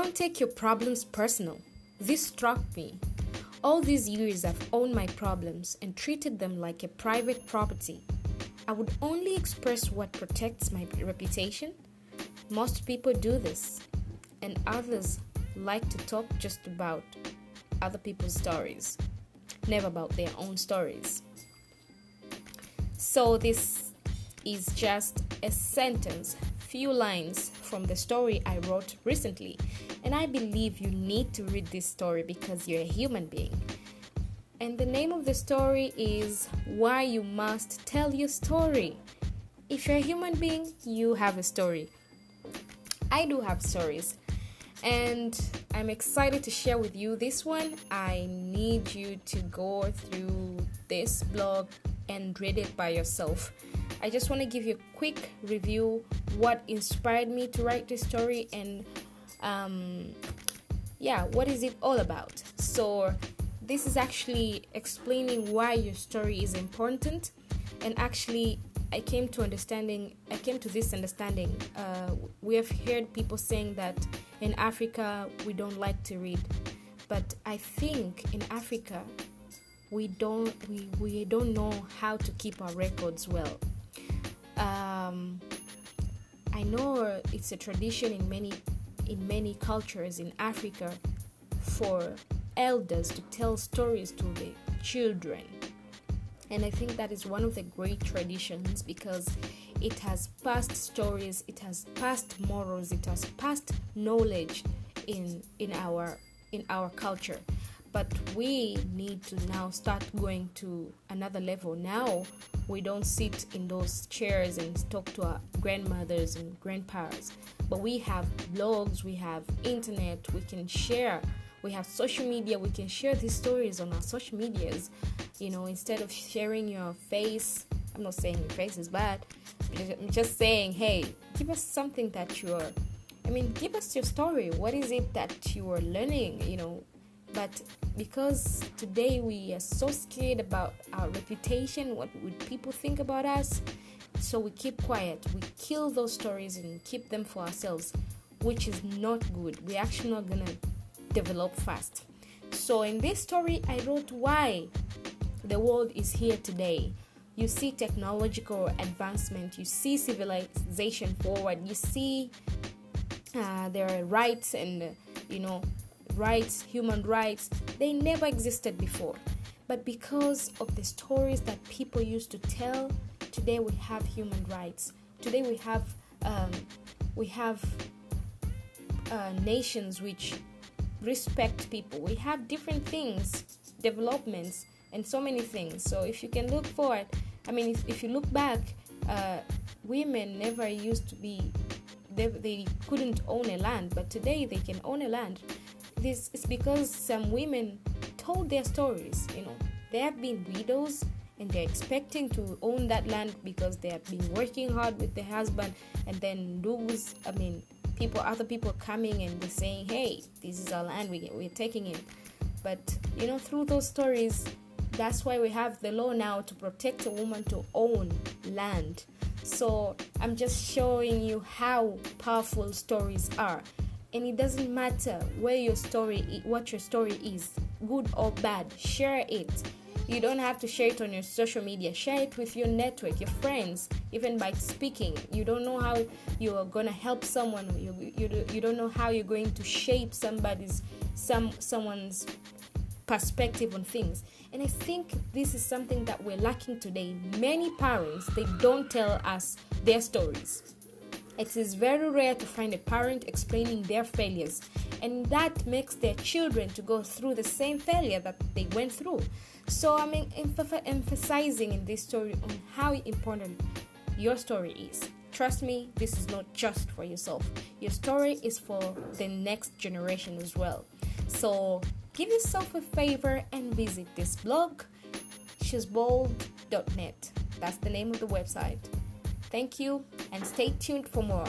Don't take your problems personal. This struck me. All these years, I've owned my problems and treated them like a private property. I would only express what protects my reputation. Most people do this, and others like to talk just about other people's stories, never about their own stories. So, this is just a sentence, few lines from the story I wrote recently and I believe you need to read this story because you're a human being. And the name of the story is Why You Must Tell Your Story. If you're a human being, you have a story. I do have stories. And I'm excited to share with you this one. I need you to go through this blog and read it by yourself. I just want to give you a quick review what inspired me to write this story and um, yeah, what is it all about? So, this is actually explaining why your story is important, and actually, I came to understanding. I came to this understanding. Uh, we have heard people saying that in Africa we don't like to read, but I think in Africa we don't we, we don't know how to keep our records well. Um, I know it's a tradition in many in many cultures in Africa for elders to tell stories to the children. And I think that is one of the great traditions because it has passed stories, it has passed morals, it has passed knowledge in in our in our culture. But we need to now start going to another level. Now we don't sit in those chairs and talk to our grandmothers and grandparents but we have blogs we have internet we can share we have social media we can share these stories on our social medias. You know instead of sharing your face i'm not saying your face is bad i'm just saying hey give us something that you're i mean give us your story. What is it that you are learning? You know but because today we are so scared about our reputation, what would people think about us? So we keep quiet. We kill those stories and keep them for ourselves, which is not good. We're actually not gonna develop fast. So in this story, I wrote why the world is here today. You see technological advancement, you see civilization forward, you see uh, there are rights and you know rights, human rights, they never existed before. But because of the stories that people used to tell, today we have human rights. Today we have um, we have uh, nations which respect people. We have different things, developments, and so many things. So if you can look forward, I mean, if, if you look back, uh, women never used to be. They, they couldn't own a land, but today they can own a land this is because some women told their stories. You know, they have been widows and they're expecting to own that land because they have been working hard with their husband and then lose. I mean, people, other people coming and they're saying, "Hey, this is our land. We we're taking it." But you know, through those stories, that's why we have the law now to protect a woman to own land. So I'm just showing you how powerful stories are and it doesn't matter where your story what your story is good or bad share it. You don't have to share it on your social media. Share it with your network your friends even by speaking. You don't know how you are going to help someone. You, you, you don't know how you're going to shape somebody's some someone's perspective on things. And i think this is something that we're lacking today. Many parents they don't tell us their stories it is very rare to find a parent explaining their failures, and that makes their children to go through the same failure that they went through. So I'm emphasizing in this story on how important your story is. Trust me, this is not just for yourself. Your story is for the next generation as well. So give yourself a favor and visit this blog, shesbold.net. That's the name of the website. Thank you and stay tuned for more.